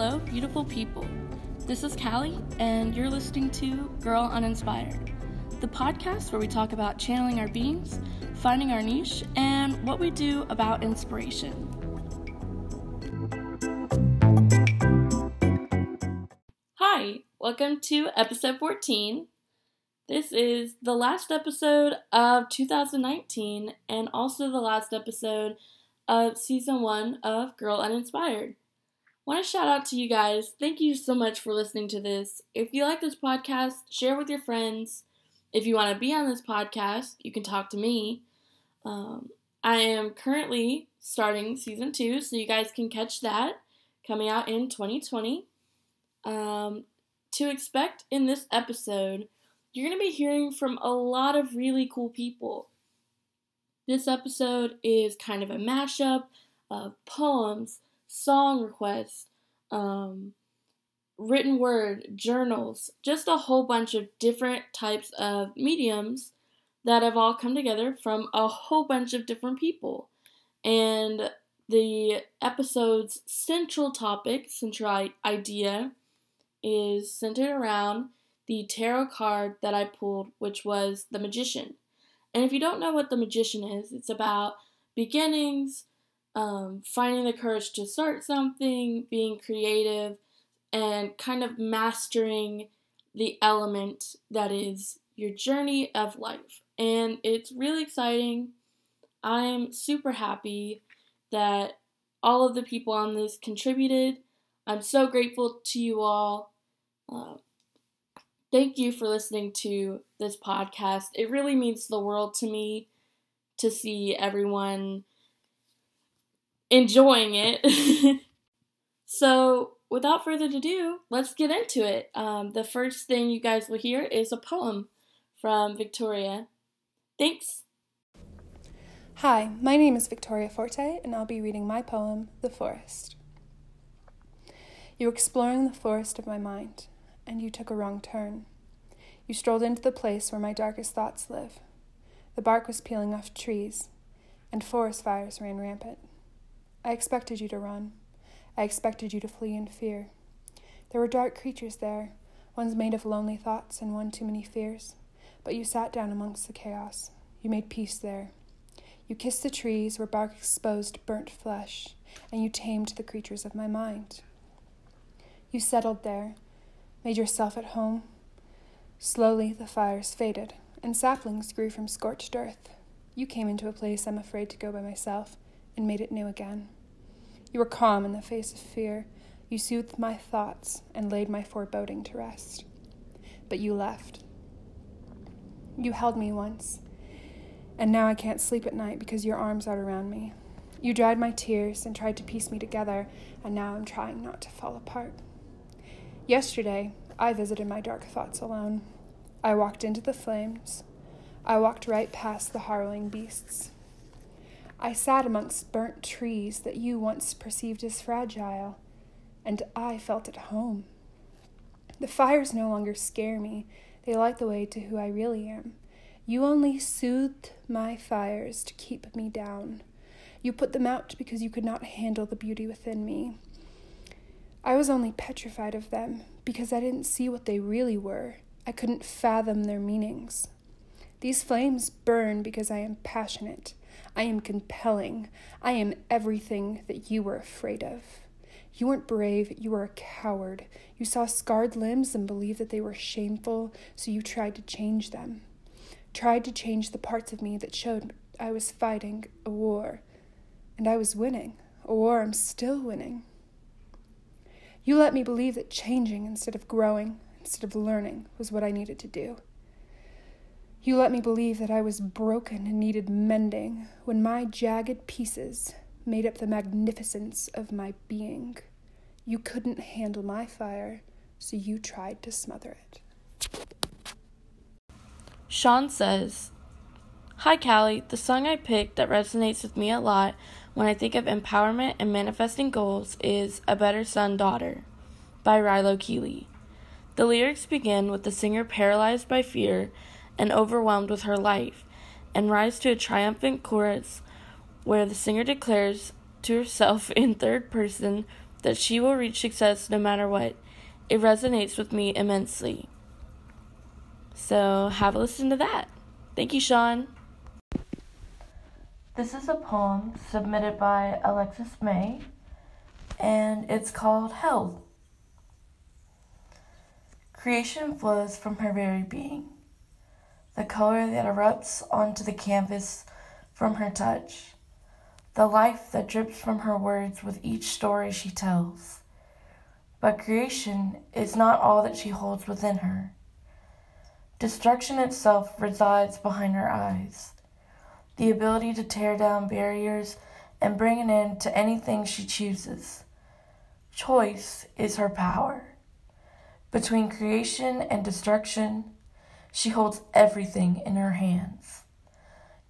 Hello, beautiful people. This is Callie, and you're listening to Girl Uninspired, the podcast where we talk about channeling our beings, finding our niche, and what we do about inspiration. Hi, welcome to episode 14. This is the last episode of 2019 and also the last episode of season one of Girl Uninspired want to shout out to you guys. Thank you so much for listening to this. If you like this podcast, share with your friends. If you want to be on this podcast, you can talk to me. Um, I am currently starting season two, so you guys can catch that coming out in 2020. Um, to expect in this episode, you're going to be hearing from a lot of really cool people. This episode is kind of a mashup of poems song requests, um, written word, journals, just a whole bunch of different types of mediums that have all come together from a whole bunch of different people. And the episode's central topic, central idea, is centered around the tarot card that I pulled, which was the Magician. And if you don't know what the Magician is, it's about beginnings, um, finding the courage to start something, being creative, and kind of mastering the element that is your journey of life. And it's really exciting. I'm super happy that all of the people on this contributed. I'm so grateful to you all. Uh, thank you for listening to this podcast. It really means the world to me to see everyone enjoying it. so, without further ado, let's get into it. Um, the first thing you guys will hear is a poem from Victoria. Thanks. Hi, my name is Victoria Forte, and I'll be reading my poem, The Forest. You were exploring the forest of my mind, and you took a wrong turn. You strolled into the place where my darkest thoughts live. The bark was peeling off trees, and forest fires ran rampant. I expected you to run. I expected you to flee in fear. There were dark creatures there, ones made of lonely thoughts and one too many fears. But you sat down amongst the chaos. You made peace there. You kissed the trees where bark exposed burnt flesh, and you tamed the creatures of my mind. You settled there, made yourself at home. Slowly the fires faded, and saplings grew from scorched earth. You came into a place I'm afraid to go by myself and made it new again. You were calm in the face of fear. You soothed my thoughts and laid my foreboding to rest. But you left. You held me once, and now I can't sleep at night because your arms are around me. You dried my tears and tried to piece me together, and now I'm trying not to fall apart. Yesterday, I visited my dark thoughts alone. I walked into the flames. I walked right past the harrowing beasts. I sat amongst burnt trees that you once perceived as fragile, and I felt at home. The fires no longer scare me, they light the way to who I really am. You only soothed my fires to keep me down. You put them out because you could not handle the beauty within me. I was only petrified of them because I didn't see what they really were. I couldn't fathom their meanings. These flames burn because I am passionate. I am compelling. I am everything that you were afraid of. You weren't brave, you were a coward. You saw scarred limbs and believed that they were shameful, so you tried to change them. Tried to change the parts of me that showed I was fighting a war. And I was winning, a war I'm still winning. You let me believe that changing instead of growing, instead of learning, was what I needed to do. You let me believe that I was broken and needed mending when my jagged pieces made up the magnificence of my being. You couldn't handle my fire, so you tried to smother it. Sean says, Hi, Callie. The song I picked that resonates with me a lot when I think of empowerment and manifesting goals is A Better Son Daughter by Rilo Kiley. The lyrics begin with the singer paralyzed by fear and overwhelmed with her life, and rise to a triumphant chorus where the singer declares to herself in third person that she will reach success no matter what. It resonates with me immensely. So, have a listen to that. Thank you, Sean. This is a poem submitted by Alexis May, and it's called Held. Creation flows from her very being, the color that erupts onto the canvas from her touch, the life that drips from her words with each story she tells. But creation is not all that she holds within her. Destruction itself resides behind her eyes the ability to tear down barriers and bring an end to anything she chooses. Choice is her power. Between creation and destruction, she holds everything in her hands.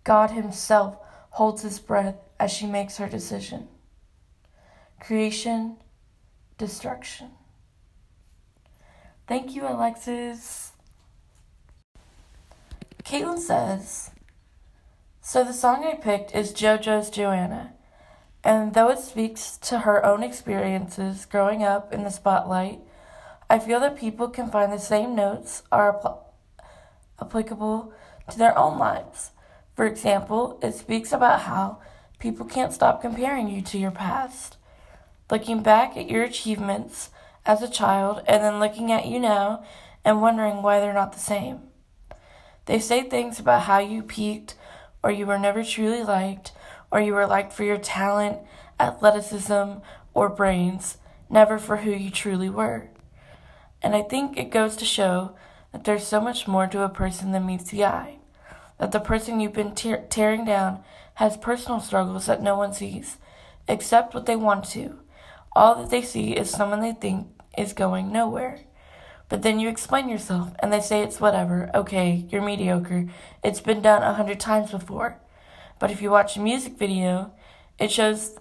God Himself holds His breath as she makes her decision. Creation, destruction. Thank you, Alexis. Caitlin says, so the song I picked is JoJo's Joanna, and though it speaks to her own experiences growing up in the spotlight, I feel that people can find the same notes are apl- applicable to their own lives. For example, it speaks about how people can't stop comparing you to your past. Looking back at your achievements as a child and then looking at you now and wondering why they're not the same. They say things about how you peaked or you were never truly liked, or you were liked for your talent, athleticism, or brains, never for who you truly were. And I think it goes to show that there's so much more to a person than meets the eye. That the person you've been te- tearing down has personal struggles that no one sees, except what they want to. All that they see is someone they think is going nowhere. But then you explain yourself, and they say it's whatever. Okay, you're mediocre. It's been done a hundred times before. But if you watch a music video, it shows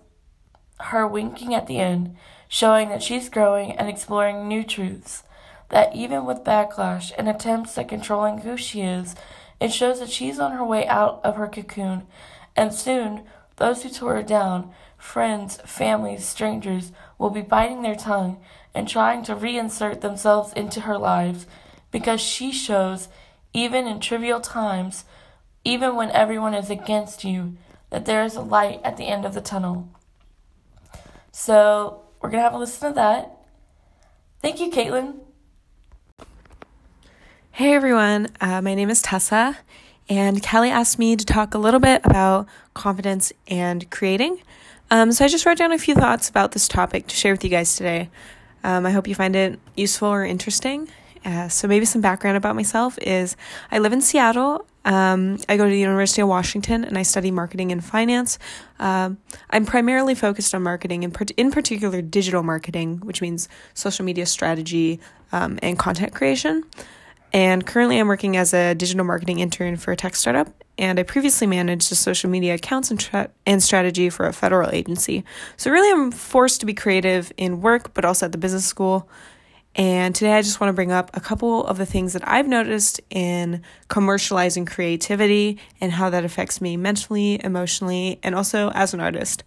her winking at the end, showing that she's growing and exploring new truths. That even with backlash and attempts at controlling who she is, it shows that she's on her way out of her cocoon. And soon, those who tore her down, friends, families, strangers, will be biting their tongue and trying to reinsert themselves into her lives because she shows, even in trivial times, even when everyone is against you, that there is a light at the end of the tunnel. So, we're going to have a listen to that. Thank you, Caitlin. Hey everyone, uh, my name is Tessa, and Kelly asked me to talk a little bit about confidence and creating. Um, so I just wrote down a few thoughts about this topic to share with you guys today. Um, I hope you find it useful or interesting. Uh, so, maybe some background about myself is I live in Seattle. Um, I go to the University of Washington and I study marketing and finance. Um, I'm primarily focused on marketing, in, in particular digital marketing, which means social media strategy um, and content creation. And currently, I'm working as a digital marketing intern for a tech startup. And I previously managed the social media accounts and, tra- and strategy for a federal agency. So, really, I'm forced to be creative in work, but also at the business school. And today, I just want to bring up a couple of the things that I've noticed in commercializing creativity and how that affects me mentally, emotionally, and also as an artist.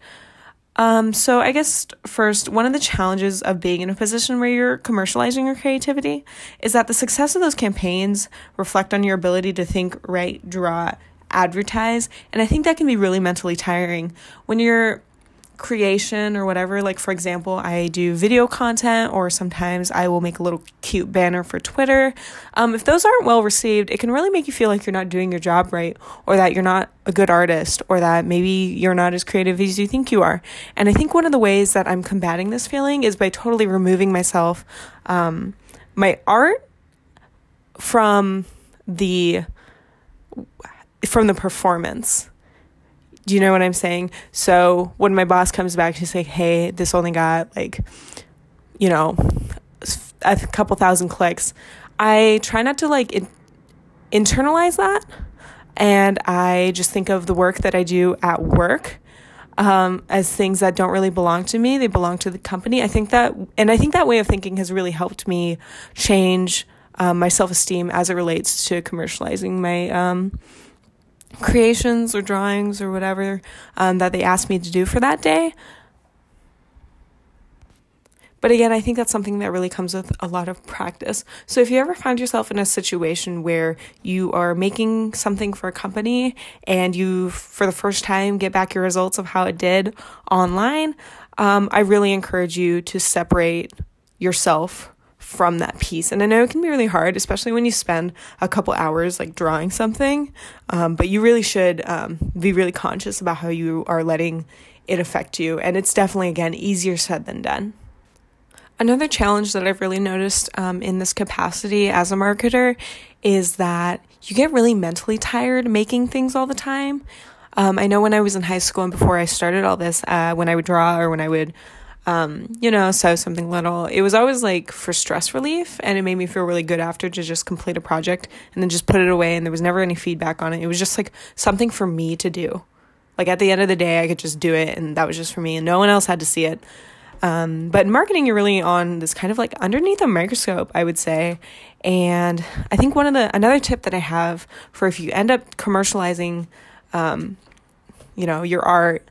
Um, so I guess first, one of the challenges of being in a position where you're commercializing your creativity is that the success of those campaigns reflect on your ability to think, write, draw, advertise, and I think that can be really mentally tiring when you're creation or whatever. Like, for example, I do video content, or sometimes I will make a little cute banner for Twitter. Um, if those aren't well received, it can really make you feel like you're not doing your job right, or that you're not a good artist, or that maybe you're not as creative as you think you are. And I think one of the ways that I'm combating this feeling is by totally removing myself, um, my art from the from the performance do you know what I'm saying? So when my boss comes back, she's like, hey, this only got like, you know, a couple thousand clicks. I try not to like in- internalize that. And I just think of the work that I do at work um, as things that don't really belong to me. They belong to the company. I think that, and I think that way of thinking has really helped me change um, my self esteem as it relates to commercializing my um, creations or drawings or whatever um, that they asked me to do for that day. But again, I think that's something that really comes with a lot of practice. So if you ever find yourself in a situation where you are making something for a company and you, for the first time, get back your results of how it did online, um, I really encourage you to separate yourself from that piece. And I know it can be really hard, especially when you spend a couple hours like drawing something. Um, but you really should um, be really conscious about how you are letting it affect you. And it's definitely, again, easier said than done. Another challenge that I've really noticed um, in this capacity as a marketer is that you get really mentally tired making things all the time. Um, I know when I was in high school and before I started all this, uh, when I would draw or when I would, um, you know, sew something little, it was always like for stress relief and it made me feel really good after to just complete a project and then just put it away and there was never any feedback on it. It was just like something for me to do. Like at the end of the day, I could just do it and that was just for me and no one else had to see it. Um, but in marketing, you're really on this kind of like underneath a microscope, I would say. And I think one of the another tip that I have for if you end up commercializing, um, you know, your art,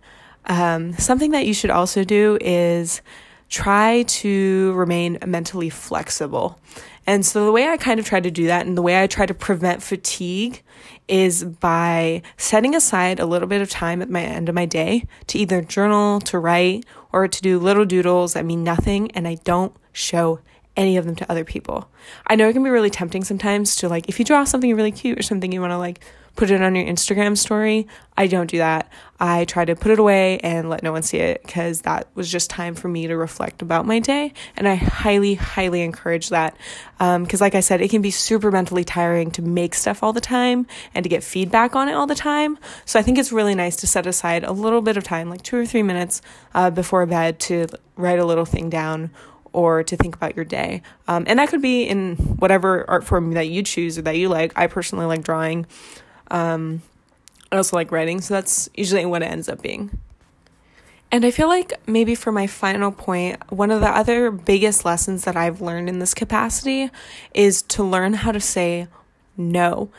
um, something that you should also do is try to remain mentally flexible. And so the way I kind of try to do that and the way I try to prevent fatigue is by setting aside a little bit of time at my end of my day to either journal, to write, or to do little doodles that mean nothing and I don't show any of them to other people. I know it can be really tempting sometimes to like if you draw something really cute or something you want to like put it on your Instagram story. I don't do that. I try to put it away and let no one see it because that was just time for me to reflect about my day. And I highly, highly encourage that. Because, um, like I said, it can be super mentally tiring to make stuff all the time and to get feedback on it all the time. So I think it's really nice to set aside a little bit of time, like two or three minutes uh, before bed, to write a little thing down or to think about your day. Um, and that could be in whatever art form that you choose or that you like. I personally like drawing. Um, I also like writing, so that's usually what it ends up being. And I feel like maybe for my final point, one of the other biggest lessons that I've learned in this capacity is to learn how to say no.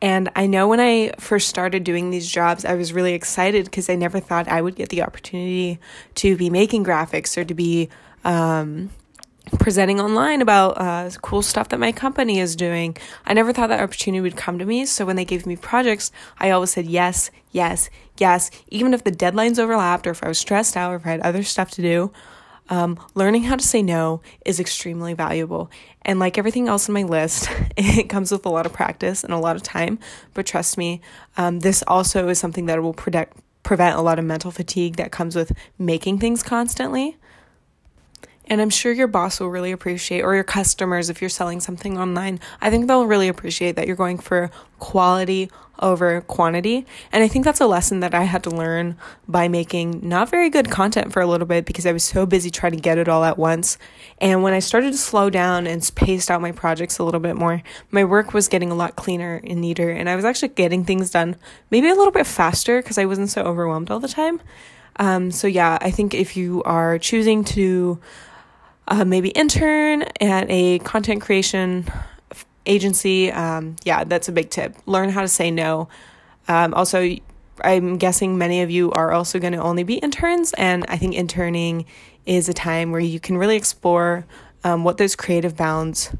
And I know when I first started doing these jobs, I was really excited because I never thought I would get the opportunity to be making graphics or to be um, presenting online about uh, cool stuff that my company is doing. I never thought that opportunity would come to me. So when they gave me projects, I always said yes, yes, yes. Even if the deadlines overlapped or if I was stressed out or if I had other stuff to do, um, learning how to say no is extremely valuable. And like everything else on my list, it comes with a lot of practice and a lot of time. But trust me, um, this also is something that will protect, prevent a lot of mental fatigue that comes with making things constantly. And I'm sure your boss will really appreciate, or your customers if you're selling something online. I think they'll really appreciate that you're going for quality over quantity. And I think that's a lesson that I had to learn by making not very good content for a little bit because I was so busy trying to get it all at once. And when I started to slow down and spaced out my projects a little bit more, my work was getting a lot cleaner and neater. And I was actually getting things done maybe a little bit faster because I wasn't so overwhelmed all the time. Um, so, yeah, I think if you are choosing to uh, maybe intern at a content creation agency. Um, yeah, that's a big tip. Learn how to say no. Um, also, I'm guessing many of you are also going to only be interns, and I think interning is a time where you can really explore um, what those creative bounds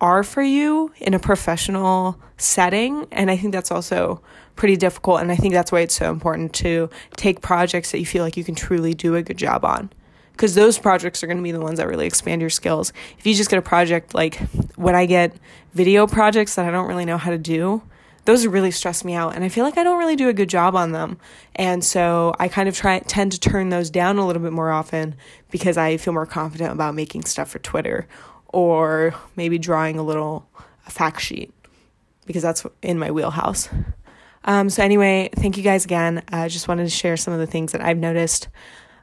are for you in a professional setting. And I think that's also pretty difficult. And I think that's why it's so important to take projects that you feel like you can truly do a good job on because those projects are going to be the ones that really expand your skills. If you just get a project like when I get video projects that I don't really know how to do, those really stress me out and I feel like I don't really do a good job on them. And so I kind of try tend to turn those down a little bit more often because I feel more confident about making stuff for Twitter or maybe drawing a little a fact sheet because that's in my wheelhouse. Um, so anyway, thank you guys again. I just wanted to share some of the things that I've noticed.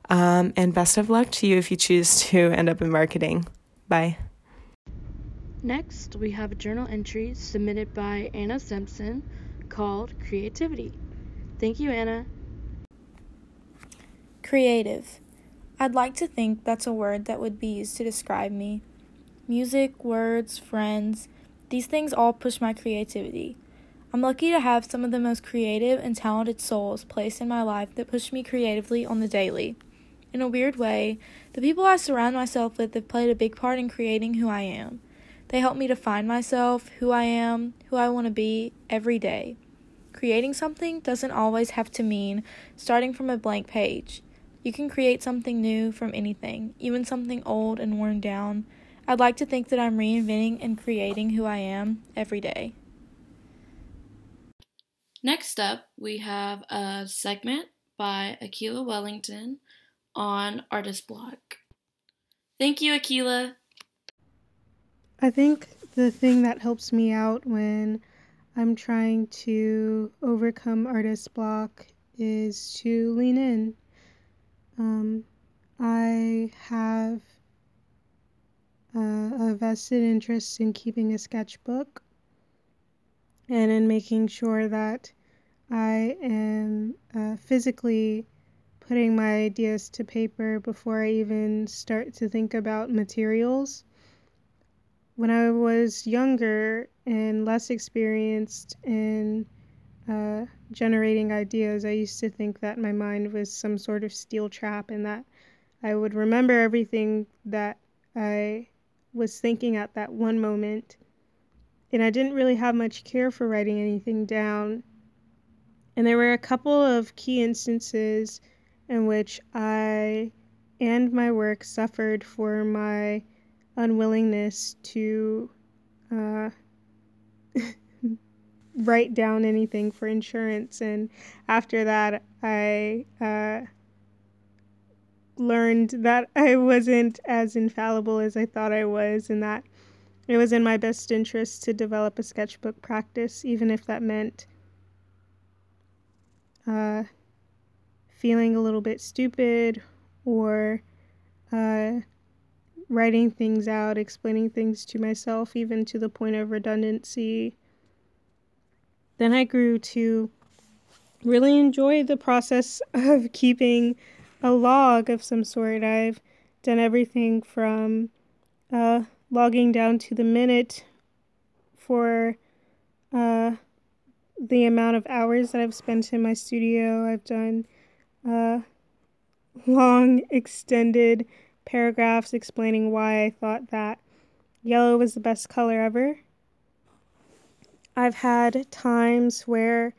Um, and best of luck to you if you choose to end up in marketing. Bye. Next, we have a journal entry submitted by Anna Simpson called Creativity. Thank you, Anna. Creative. I'd like to think that's a word that would be used to describe me. Music, words, friends, these things all push my creativity. I'm lucky to have some of the most creative and talented souls placed in my life that push me creatively on the daily. In a weird way, the people I surround myself with have played a big part in creating who I am. They help me to find myself, who I am, who I want to be every day. Creating something doesn't always have to mean starting from a blank page. You can create something new from anything, even something old and worn down. I'd like to think that I'm reinventing and creating who I am every day. Next up, we have a segment by Akila Wellington on Artist Block. Thank you, Akila. I think the thing that helps me out when I'm trying to overcome artist block is to lean in. Um, I have uh, a vested interest in keeping a sketchbook and in making sure that I am uh, physically putting my ideas to paper before I even start to think about materials. When I was younger and less experienced in uh, generating ideas, I used to think that my mind was some sort of steel trap and that I would remember everything that I was thinking at that one moment. And I didn't really have much care for writing anything down. And there were a couple of key instances in which I and my work suffered for my unwillingness to uh, write down anything for insurance. And after that, I uh, learned that I wasn't as infallible as I thought I was, and that it was in my best interest to develop a sketchbook practice, even if that meant uh, feeling a little bit stupid or uh, writing things out, explaining things to myself, even to the point of redundancy. Then I grew to really enjoy the process of keeping a log of some sort. I've done everything from uh, logging down to the minute for uh, the amount of hours that I've spent in my studio. I've done uh, long, extended paragraphs explaining why I thought that yellow was the best color ever. I've had times where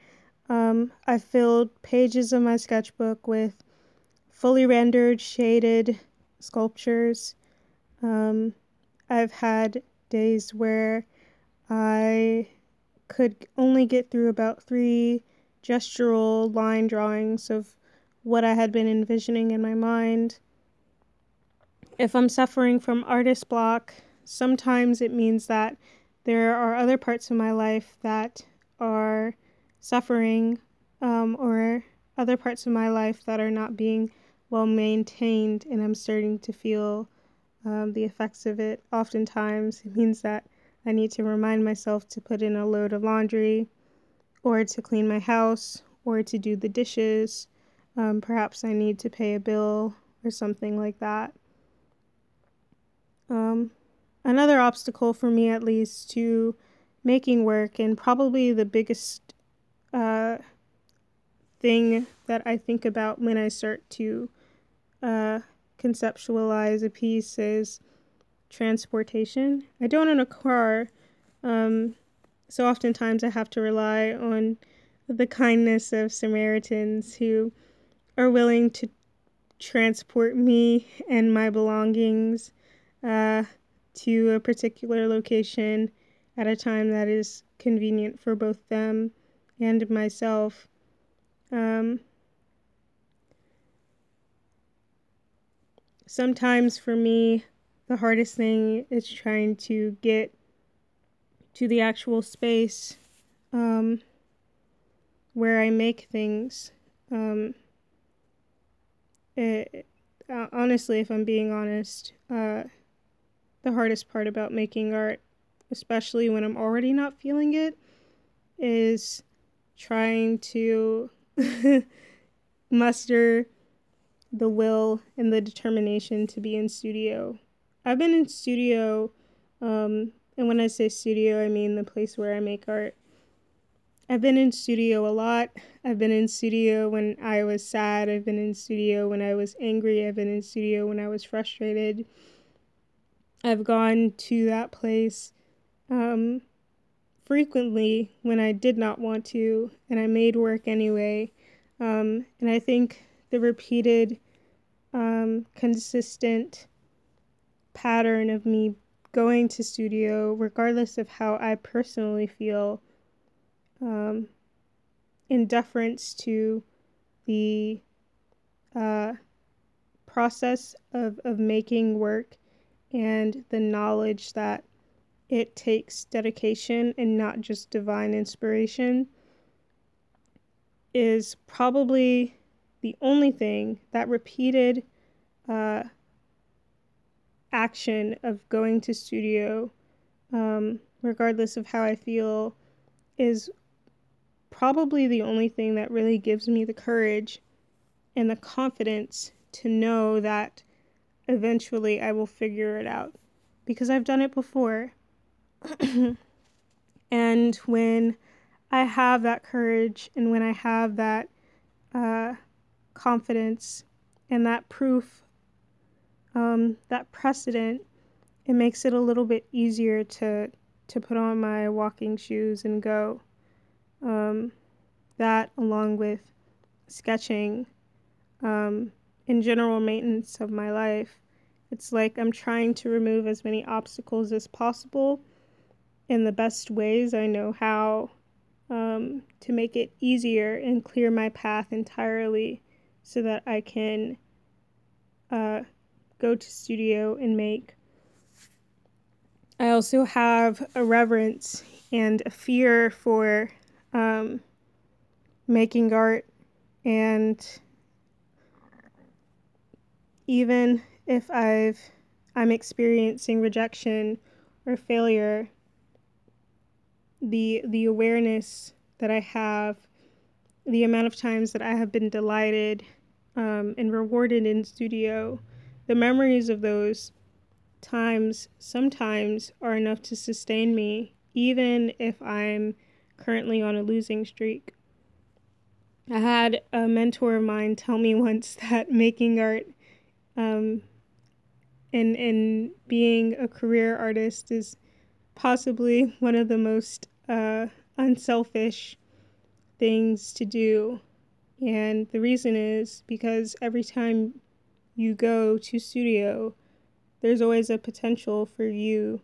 um, I filled pages of my sketchbook with fully rendered, shaded sculptures. Um, I've had days where I could only get through about three gestural line drawings of what I had been envisioning in my mind. If I'm suffering from artist block, sometimes it means that there are other parts of my life that are suffering um, or other parts of my life that are not being well maintained, and I'm starting to feel um, the effects of it. Oftentimes, it means that I need to remind myself to put in a load of laundry, or to clean my house, or to do the dishes, um, perhaps I need to pay a bill or something like that. Um, another obstacle for me, at least, to making work, and probably the biggest uh, thing that I think about when I start to uh, conceptualize a piece is transportation. I don't own a car, um, so oftentimes I have to rely on the kindness of Samaritans who are willing to transport me and my belongings uh, to a particular location at a time that is convenient for both them and myself. Um, sometimes for me, the hardest thing is trying to get to the actual space um, where I make things. Um, it, uh, honestly, if I'm being honest, uh, the hardest part about making art, especially when I'm already not feeling it, is trying to muster the will and the determination to be in studio. I've been in studio, um, and when I say studio, I mean the place where I make art, I've been in studio a lot. I've been in studio when I was sad. I've been in studio when I was angry. I've been in studio when I was frustrated. I've gone to that place um, frequently when I did not want to, and I made work anyway. Um, and I think the repeated, um, consistent pattern of me going to studio, regardless of how I personally feel, um, in deference to the uh, process of, of making work and the knowledge that it takes dedication and not just divine inspiration is probably the only thing that repeated uh, action of going to studio, um, regardless of how I feel, is probably the only thing that really gives me the courage and the confidence to know that eventually I will figure it out because I've done it before. and when I have that courage and when I have that uh, confidence and that proof, um, that precedent, it makes it a little bit easier to to put on my walking shoes and go. Um, that, along with sketching, um, in general maintenance of my life, it's like I'm trying to remove as many obstacles as possible in the best ways I know how um, to make it easier and clear my path entirely so that I can uh, go to studio and make. I also have a reverence and a fear for um, making art and even if I've I'm experiencing rejection or failure, the the awareness that I have, the amount of times that I have been delighted um, and rewarded in studio, the memories of those times sometimes are enough to sustain me, even if I'm currently on a losing streak. I had a mentor of mine tell me once that making art um, and and being a career artist is possibly one of the most uh, unselfish things to do. And the reason is because every time you go to studio, there's always a potential for you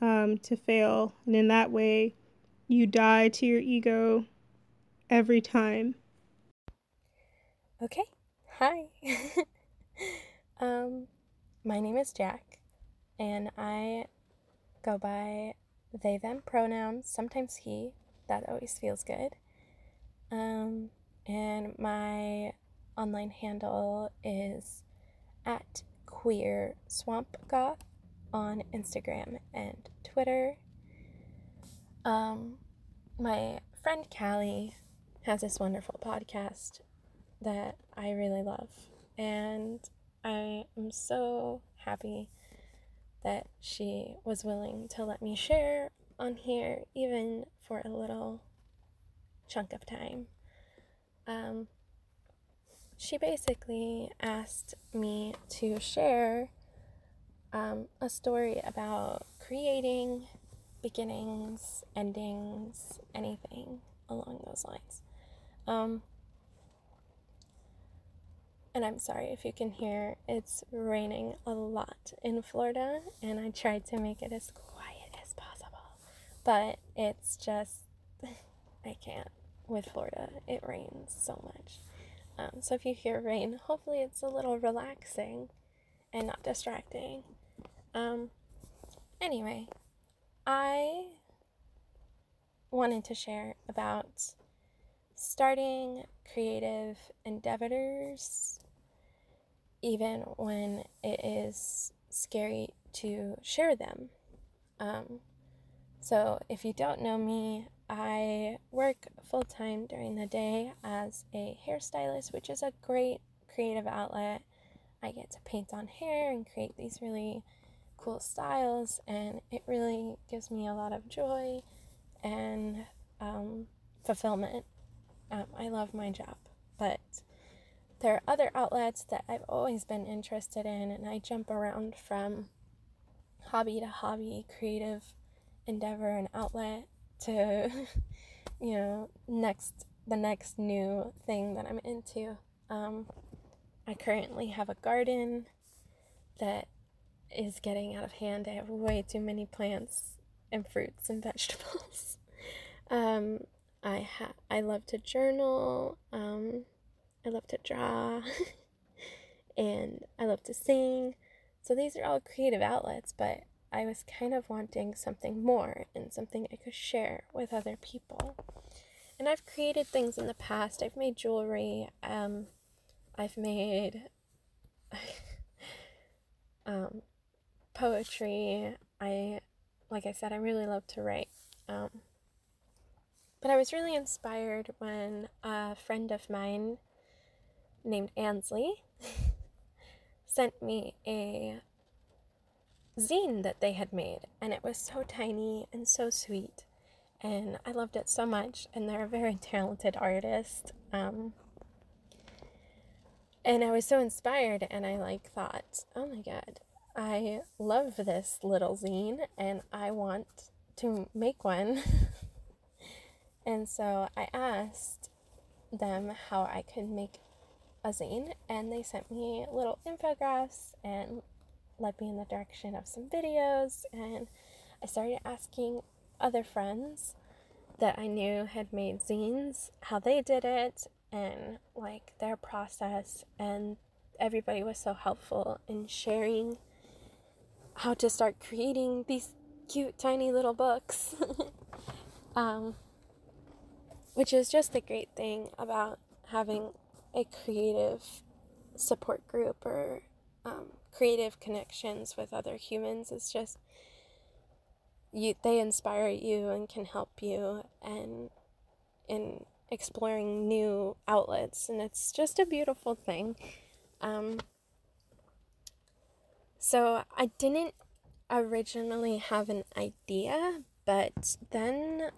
um, to fail. And in that way, you die to your ego every time. Okay. Hi. um, my name is Jack, and I go by they them pronouns, sometimes he. That always feels good. Um, and my online handle is at queer swamp goth on Instagram and Twitter. Um, my friend Callie has this wonderful podcast that I really love, and I am so happy that she was willing to let me share on here, even for a little chunk of time. Um, she basically asked me to share um, a story about creating beginnings, endings, anything along those lines. Um, and I'm sorry if you can hear, it's raining a lot in Florida, and I tried to make it as quiet as possible. But it's just, I can't with Florida. It rains so much. Um, so if you hear rain, hopefully it's a little relaxing and not distracting. Um, anyway, I wanted to share about starting creative endeavors, even when it is scary to share them. Um, so, if you don't know me, I work full time during the day as a hairstylist, which is a great creative outlet. I get to paint on hair and create these really cool styles, and it really gives me a lot of joy and um, fulfillment. Um, I love my job, but there are other outlets that I've always been interested in, and I jump around from hobby to hobby, creative endeavor and outlet to, you know, next the next new thing that I'm into. Um, I currently have a garden that is getting out of hand. I have way too many plants and fruits and vegetables. um, I ha- I love to journal. Um, I love to draw, and I love to sing. So these are all creative outlets, but I was kind of wanting something more and something I could share with other people. And I've created things in the past. I've made jewelry. Um, I've made um, poetry. I, like I said, I really love to write. Um, but I was really inspired when a friend of mine named Ansley sent me a zine that they had made, and it was so tiny and so sweet, and I loved it so much. And they're a very talented artist, um, and I was so inspired, and I like thought, oh my god, I love this little zine, and I want to make one. and so I asked them how I could make a zine, and they sent me little infographics and led me in the direction of some videos. And I started asking other friends that I knew had made zines how they did it and like their process. And everybody was so helpful in sharing how to start creating these cute, tiny little books. um, which is just the great thing about having a creative support group or um, creative connections with other humans. It's just you they inspire you and can help you and in exploring new outlets. And it's just a beautiful thing. Um, so i didn't originally have an idea but then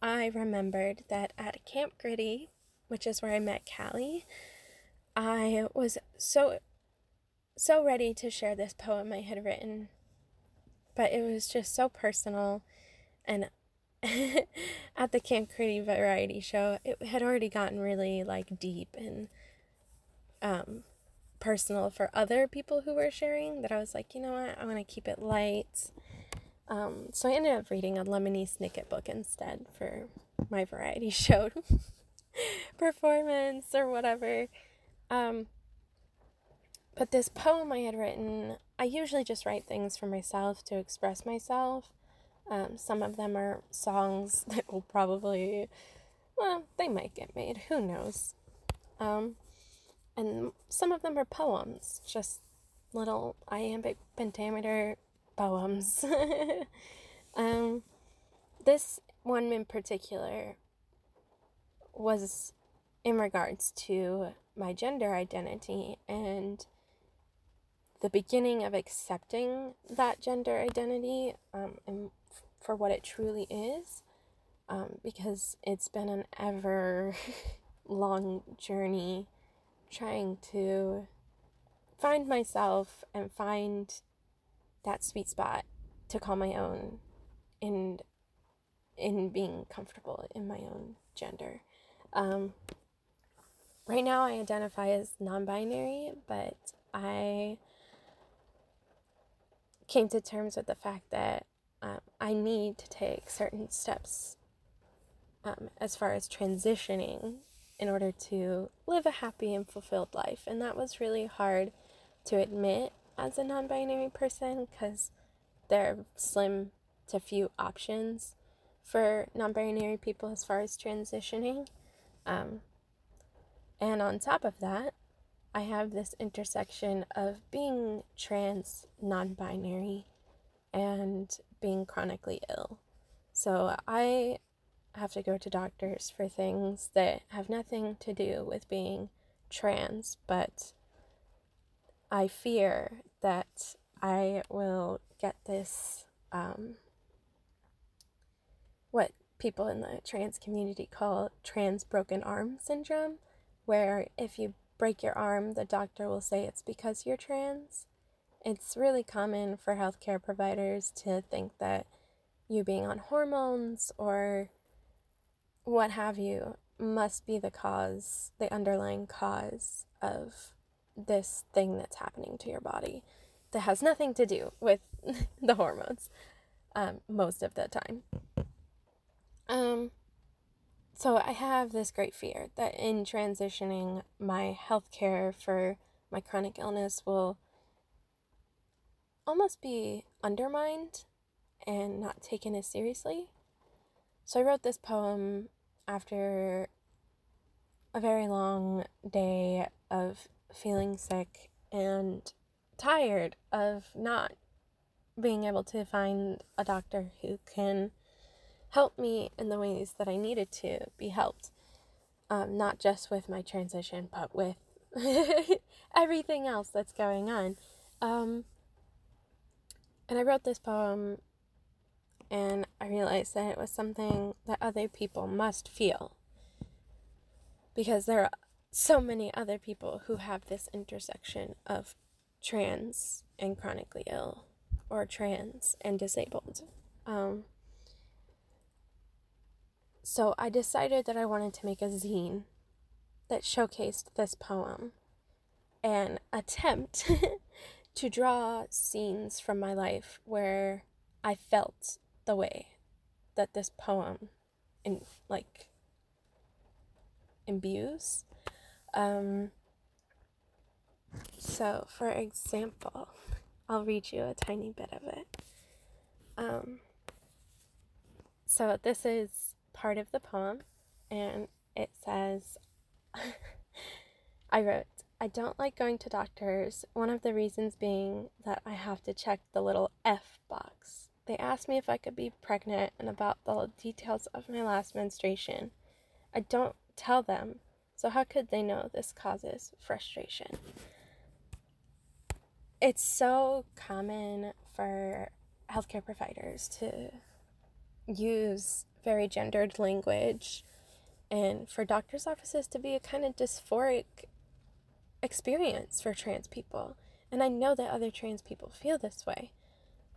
i remembered that at camp gritty which is where I met Callie, I was so so ready to share this poem I had written. But it was just so personal and at the Camp Gritty variety show, it had already gotten really like deep and um personal for other people who were sharing that I was like, you know what, I want to keep it light. Um, so I ended up reading a Lemony Snicket book instead for my variety show. performance or whatever. Um, but this poem I had written, I usually just write things for myself to express myself. Um, some of them are songs that will probably, well, they might get made. Who knows? Um, and some of them are poems, just little iambic pentameter poems. um, this one in particular was in regards to my gender identity and the beginning of accepting that gender identity um, and f- for what it truly is um, because it's been an ever long journey trying to find myself and find that sweet spot to call my own and in being comfortable in my own gender. Um, right now, I identify as non binary, but I came to terms with the fact that um, I need to take certain steps um, as far as transitioning in order to live a happy and fulfilled life. And that was really hard to admit as a non binary person because there are slim to few options for non binary people as far as transitioning. Um, and on top of that, I have this intersection of being trans, non binary, and being chronically ill. So I have to go to doctors for things that have nothing to do with being trans, but I fear that I will get this, um, what people in the trans community call trans broken arm syndrome, where if you break your arm, the doctor will say it's because you're trans. It's really common for healthcare providers to think that you being on hormones or what have you must be the cause, the underlying cause of this thing that's happening to your body that has nothing to do with the hormones um, most of the time. Um, so I have this great fear that in transitioning, my health care for my chronic illness will almost be undermined and not taken as seriously. So I wrote this poem after a very long day of feeling sick and tired of not being able to find a doctor who can help me in the ways that I needed to be helped. Um, not just with my transition, but with everything else that's going on. Um, and I wrote this poem and I realized that it was something that other people must feel. Because there are so many other people who have this intersection of trans and chronically ill, or trans and disabled. Um, so I decided that I wanted to make a zine that showcased this poem and attempt to draw scenes from my life where I felt the way that this poem in like imbues. Um, so, for example, I'll read you a tiny bit of it. Um, so, this is part of the poem, and it says, I wrote, I don't like going to doctors, one of the reasons being that I have to check the little F box. They asked me if I could be pregnant and about the details of my last menstruation. I don't tell them, so how could they know this causes frustration? It's so common for healthcare providers to use very gendered language and for doctors' offices to be a kind of dysphoric experience for trans people. And I know that other trans people feel this way.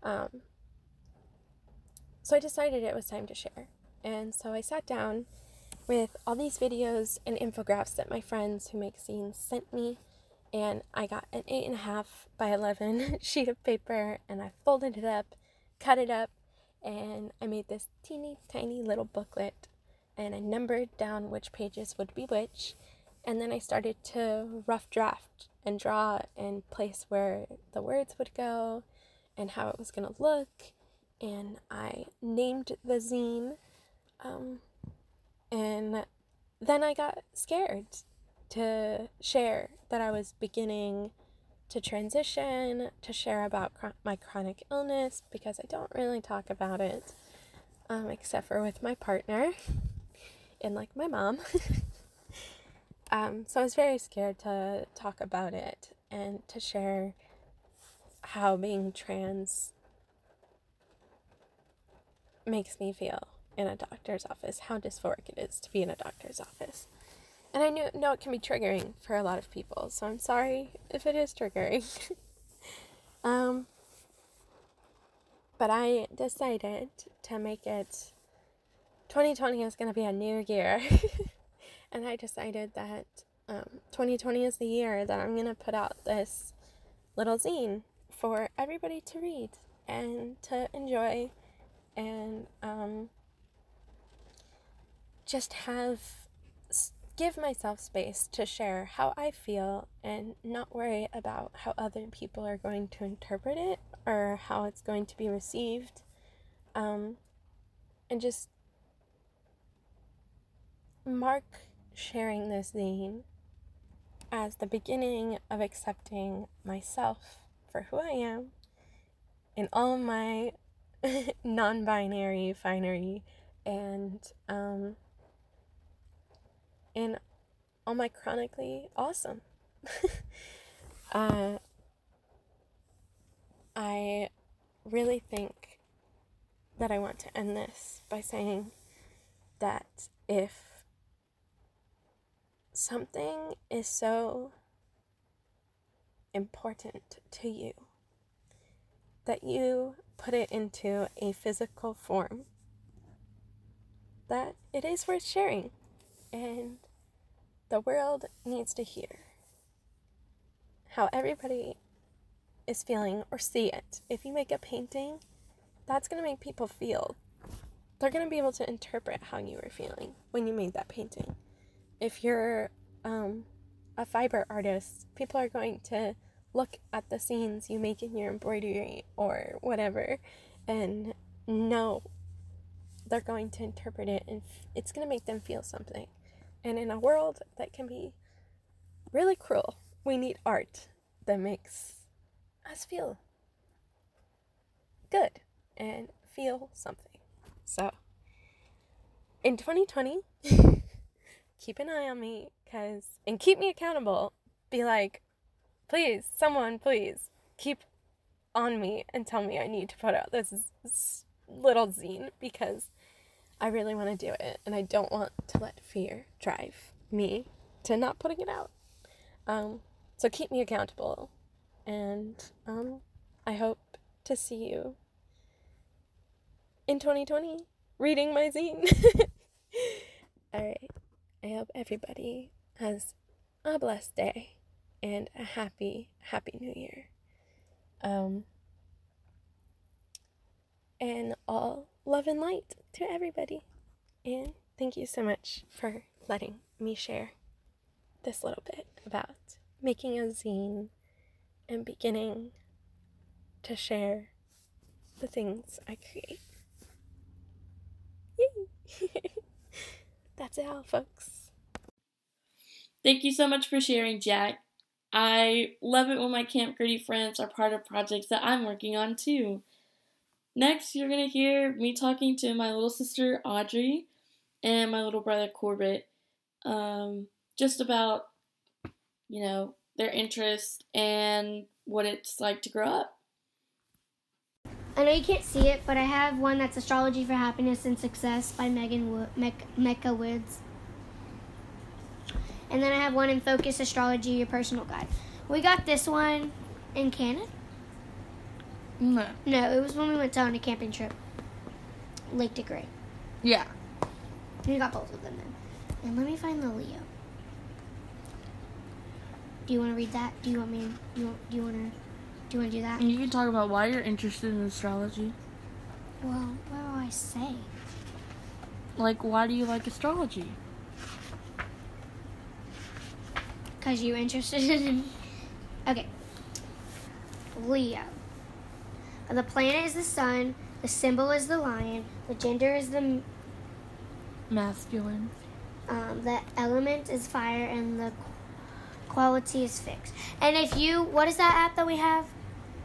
Um, so I decided it was time to share. And so I sat down with all these videos and infographics that my friends who make scenes sent me. And I got an 8.5 by 11 sheet of paper and I folded it up, cut it up, and I made this teeny tiny little booklet. And I numbered down which pages would be which. And then I started to rough draft and draw and place where the words would go and how it was going to look. And I named the zine. Um, and then I got scared to share that I was beginning to transition, to share about my chronic illness because I don't really talk about it um, except for with my partner and like my mom. Um, so I was very scared to talk about it and to share how being trans makes me feel in a doctor's office, how dysphoric it is to be in a doctor's office. And I knew, know it can be triggering for a lot of people, so I'm sorry if it is triggering. um, but I decided to make it 2020 is going to be a new year. and I decided that um, 2020 is the year that I'm gonna put out this little zine for everybody to read and to enjoy and um, just have give myself space to share how I feel and not worry about how other people are going to interpret it or how it's going to be received um, and just mark sharing this zine as the beginning of accepting myself for who I am in all my non binary finery and um, in all my chronically awesome. uh, I really think that I want to end this by saying that if something is so important to you that you put it into a physical form, that it is worth sharing and the world needs to hear how everybody is feeling or see it. If you make a painting, that's going to make people feel. They're going to be able to interpret how you were feeling when you made that painting. If you're um, a fiber artist, people are going to look at the scenes you make in your embroidery or whatever and know they're going to interpret it and it's going to make them feel something. And in a world that can be really cruel, we need art that makes us feel good and feel something. So, in 2020, keep an eye on me cuz and keep me accountable. Be like, please, someone please keep on me and tell me I need to put out this, little zine because I really want to do it and I don't want to let fear drive me to not putting it out. Um, so keep me accountable and um, I hope to see you in 2020 reading my zine. All right. I hope everybody has a blessed day and a happy, happy new year. Um, and all love and light to everybody. And thank you so much for letting me share this little bit about making a zine and beginning to share the things I create. Yay! That's it all, folks. Thank you so much for sharing, Jack. I love it when my Camp Gritty friends are part of projects that I'm working on too. Next, you're going to hear me talking to my little sister Audrey and my little brother Corbett um, just about, you know, their interests and what it's like to grow up. I know you can't see it, but I have one that's Astrology for Happiness and Success by Megan Wo- Me- Mecca Woods. And then I have one in Focus Astrology, your personal guide. We got this one in Canada. No. No, it was when we went on a camping trip. Lake DeGray. Yeah. We got both of them then. And let me find the Leo. Do you want to read that? Do you want me? Do you want? Do you want to? Do you want to do that? And you can talk about why you're interested in astrology. Well, what do I say? Like, why do you like astrology? Cause you're interested in. Okay. Leo. The planet is the sun. The symbol is the lion. The gender is the Masculine. um, the element is fire, and the quality is fixed. And if you, what is that app that we have?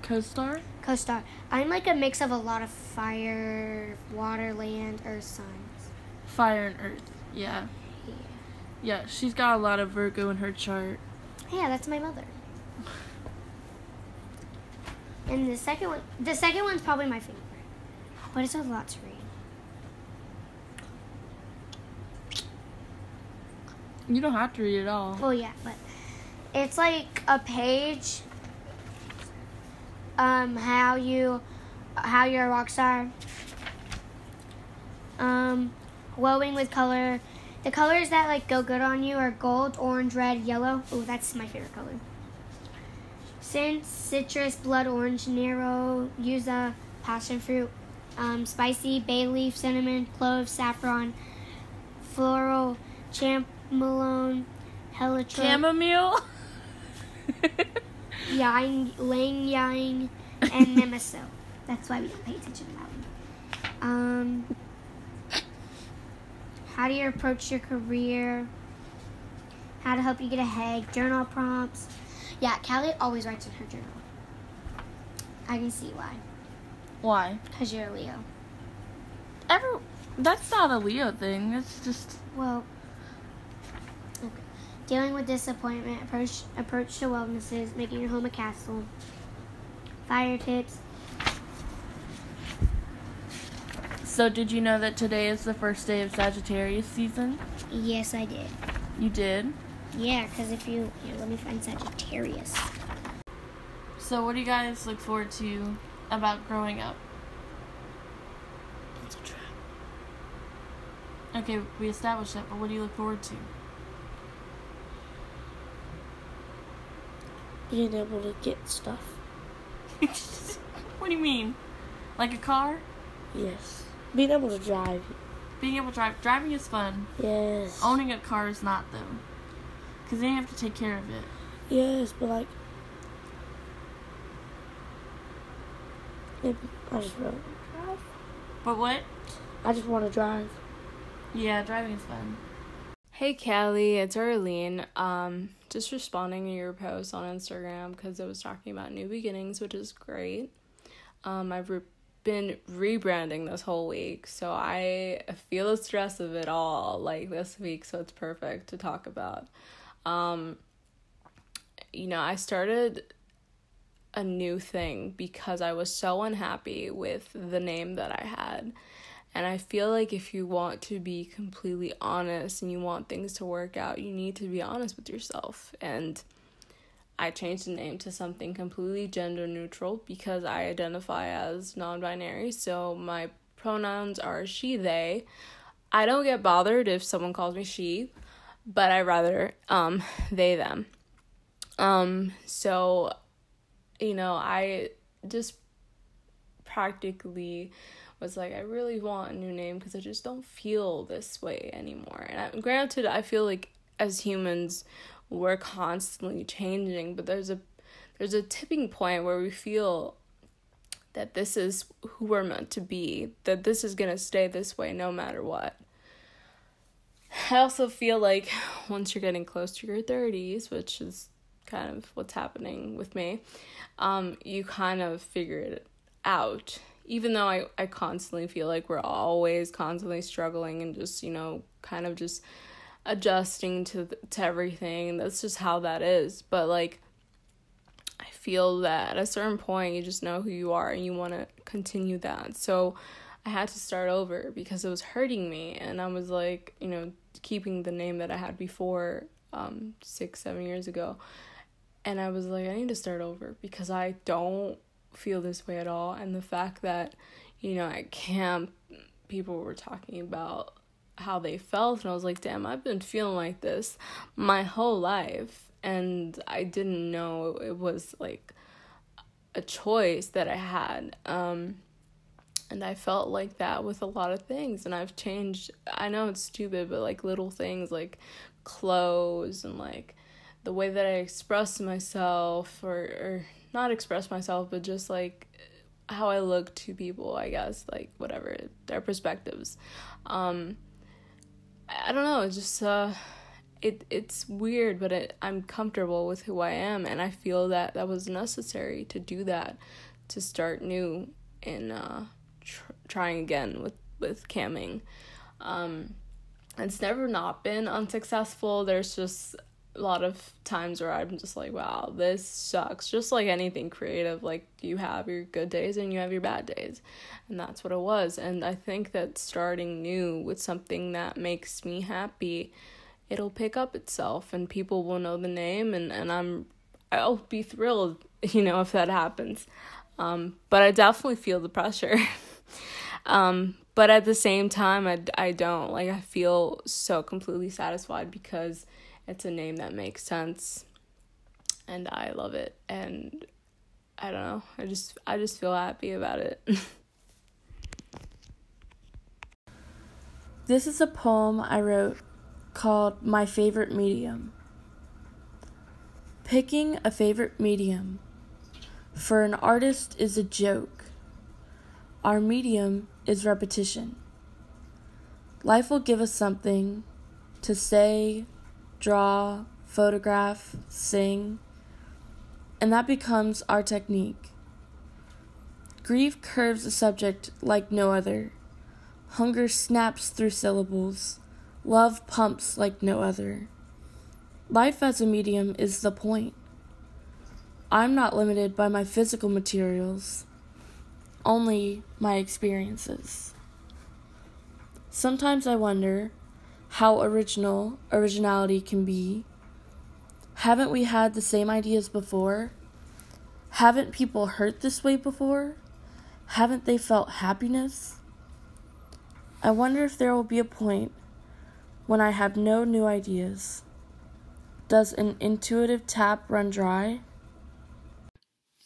Co-star? CoStar. I'm like a mix of a lot of fire, water, land, earth signs. Fire and Earth. Yeah. Yeah, she's got a lot of Virgo in her chart. Yeah, that's my mother. And the second one, the second one's probably my favorite, but it's a lot to read. You don't have to read it all. Well, yeah, but it's like a page. Um, how you, how you're a rock star. Um, glowing with color. The colors that like go good on you are gold, orange, red, yellow. Oh, that's my favorite color. Sin, citrus, blood orange, Nero, yuzu, passion fruit, um, spicy, bay leaf, cinnamon, clove, saffron, floral, chamomile, heliotrope, Chamomile? yang, lang yang, and nemesis. That's why we don't pay attention to that one. Um, how do you approach your career? How to help you get ahead? Journal prompts. Yeah, Callie always writes in her journal. I can see why. Why? Because you're a Leo. Every, that's not a Leo thing. That's just Well, okay. Dealing with disappointment, approach approach to wellnesses, making your home a castle. Fire tips. So, did you know that today is the first day of Sagittarius season? Yes, I did. You did? Yeah, because if you here, let me find Sagittarius. So, what do you guys look forward to about growing up? It's a trap. Okay, we established that, but what do you look forward to? Being able to get stuff. what do you mean? Like a car? Yes. Being able to drive. Being able to drive. Driving is fun. Yes. Owning a car is not, though. Because then you have to take care of it. Yes, but like. Maybe I just want to drive. But what? I just want to drive. Yeah, driving is fun. Hey Callie, it's Arlene. Um, just responding to your post on Instagram because it was talking about new beginnings, which is great. Um, I've re- been rebranding this whole week, so I feel the stress of it all like this week, so it's perfect to talk about. Um, you know, I started a new thing because I was so unhappy with the name that I had. And I feel like if you want to be completely honest and you want things to work out, you need to be honest with yourself. And I changed the name to something completely gender neutral because I identify as non binary. So my pronouns are she, they. I don't get bothered if someone calls me she, but I rather um they them. Um so you know, I just practically was like, I really want a new name because I just don't feel this way anymore. And I, granted, I feel like as humans, we're constantly changing, but there's a there's a tipping point where we feel that this is who we're meant to be, that this is gonna stay this way no matter what. I also feel like once you're getting close to your 30s, which is kind of what's happening with me, um, you kind of figure it out even though I, I constantly feel like we're always constantly struggling and just you know kind of just adjusting to to everything. That's just how that is. But like i feel that at a certain point you just know who you are and you want to continue that. So i had to start over because it was hurting me and i was like you know keeping the name that i had before um six seven years ago. And i was like i need to start over because i don't feel this way at all. And the fact that you know at camp people were talking about how they felt and I was like damn I've been feeling like this my whole life and I didn't know it was like a choice that I had um and I felt like that with a lot of things and I've changed I know it's stupid but like little things like clothes and like the way that I express myself or, or not express myself, but just like how I look to people, I guess, like whatever their perspectives. Um, I don't know, it's just uh, it it's weird, but it, I'm comfortable with who I am, and I feel that that was necessary to do that, to start new and uh, tr- trying again with with camming. Um, it's never not been unsuccessful. There's just a lot of times where I'm just like, wow, this sucks. Just like anything creative, like you have your good days and you have your bad days. And that's what it was. And I think that starting new with something that makes me happy, it'll pick up itself and people will know the name and, and I'm I'll be thrilled, you know, if that happens. Um, but I definitely feel the pressure. um, but at the same time I, I don't like I feel so completely satisfied because it's a name that makes sense and I love it and I don't know. I just I just feel happy about it. this is a poem I wrote called My Favorite Medium. Picking a favorite medium for an artist is a joke. Our medium is repetition. Life will give us something to say, draw, photograph, sing, and that becomes our technique. Grief curves a subject like no other. Hunger snaps through syllables. Love pumps like no other. Life as a medium is the point. I'm not limited by my physical materials, only my experiences. Sometimes I wonder how original originality can be. Haven't we had the same ideas before? Haven't people hurt this way before? Haven't they felt happiness? I wonder if there will be a point when I have no new ideas. Does an intuitive tap run dry?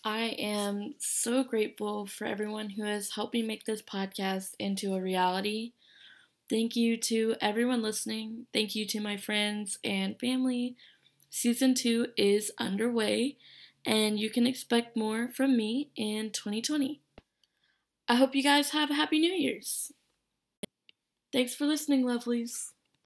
I am so grateful for everyone who has helped me make this podcast into a reality. Thank you to everyone listening. Thank you to my friends and family. Season 2 is underway, and you can expect more from me in 2020. I hope you guys have a happy New Year's. Thanks for listening, lovelies.